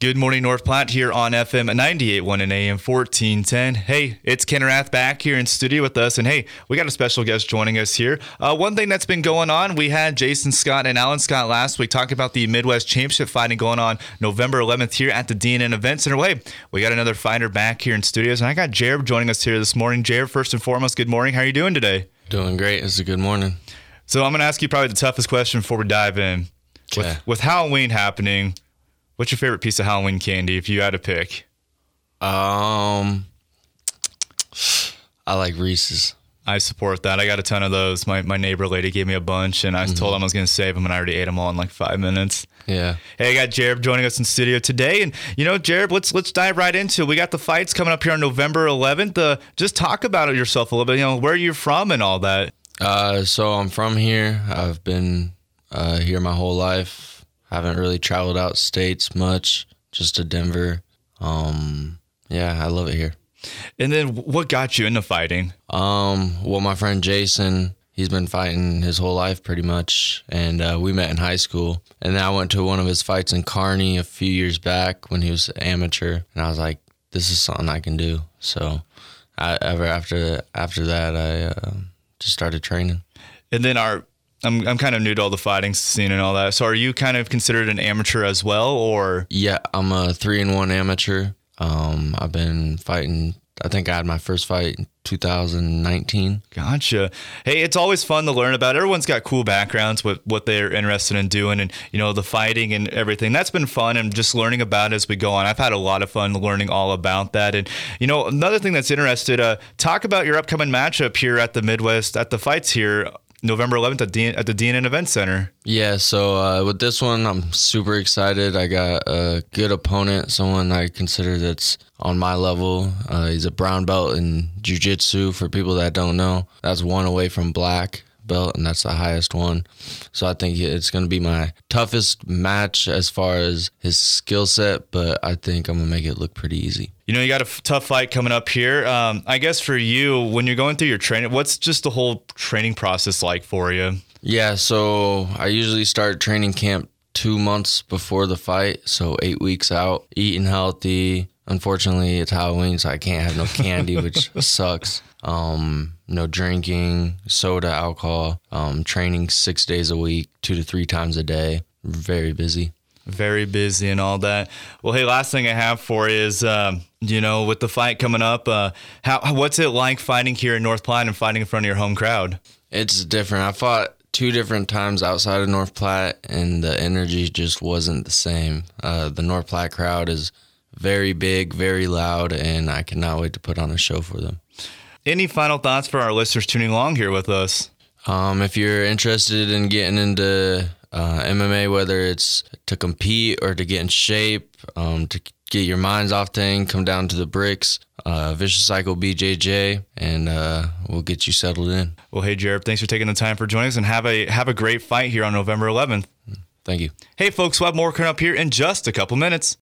Good morning, North Platte here on FM 98.1 and AM 1410. Hey, it's Ken Rath back here in studio with us. And hey, we got a special guest joining us here. Uh, one thing that's been going on, we had Jayson Scott and Alan Scott last week talking about the Midwest Championship fighting going on November 11th here at the D&N Event Center. Hey, we got another fighter back here in studios. And I got Jareb joining us here this morning. Jareb, first and foremost, good morning. How are you doing today? Doing great. It's a good morning. So I'm going to ask you probably the toughest question before we dive in. Okay. With, with Halloween happening, What's your favorite piece of Halloween candy if you had to pick? Um, I like Reese's. I support that. I got a ton of those. My, my neighbor lady gave me a bunch, and I mm-hmm. told him I was going to save them, and I already ate them all in like five minutes. Yeah. Hey, I got Jareb joining us in studio today, and you know, Jareb, let's let's dive right into. it. We got the fights coming up here on November 11th. Uh, just talk about it yourself a little bit. You know, where you're from and all that. Uh, so I'm from here. I've been uh, here my whole life. Haven't really traveled out states much, just to Denver. Um, yeah, I love it here. And then what got you into fighting? Um, well, my friend Jayson, he's been fighting his whole life pretty much, and uh, we met in high school. And then I went to one of his fights in Kearney a few years back when he was amateur, and I was like, "This is something I can do." So, I, ever after after that, I uh, just started training. And then our I'm I'm kind of new to all the fighting scene and all that. So are you kind of considered an amateur as well, or? Yeah, I'm a three and one amateur. Um, I've been fighting. I think I had my first fight in 2019. Gotcha. Hey, it's always fun to learn about. Everyone's got cool backgrounds with what they're interested in doing, and you know the fighting and everything. That's been fun, and just learning about as we go on. I've had a lot of fun learning all about that. And you know, another thing that's interested. Uh, talk about your upcoming matchup here at the Midwest at the fights here November 11th at, D- at the D&N Event Center. Yeah, so uh, with this one, I'm super excited. I got a good opponent, someone I consider that's on my level. Uh, he's a brown belt in jiu-jitsu. For people that don't know, that's one away from black belt, and that's the highest one. So I think it's going to be my toughest match as far as his skill set, but I think I'm going to make it look pretty easy. You know, you got a f- tough fight coming up here. Um, I guess for you, when you're going through your training, what's just the whole training process like for you? Yeah, so I usually start training camp two months before the fight, so eight weeks out, eating healthy. Unfortunately, it's Halloween, so I can't have no candy, which sucks. Um, no drinking, soda, alcohol, um, training six days a week, two to three times a day. Very busy. Very busy and all that. Well, hey, last thing I have for you is, um, you know, with the fight coming up, uh, how what's it like fighting here in North Platte and fighting in front of your home crowd? It's different. I fought two different times outside of North Platte, and the energy just wasn't the same. Uh, the North Platte crowd is very big, very loud, and I cannot wait to put on a show for them. Any final thoughts for our listeners tuning along here with us? Um, if you're interested in getting into uh, MMA, whether it's to compete or to get in shape, um, to get your minds off things, come down to the bricks, uh, Vicious Cycle BJJ, and uh, we'll get you settled in. Well, hey Jareb, thanks for taking the time for joining us, and have a have a great fight here on November 11th. Thank you. Hey folks, we'll have more coming up here in just a couple minutes.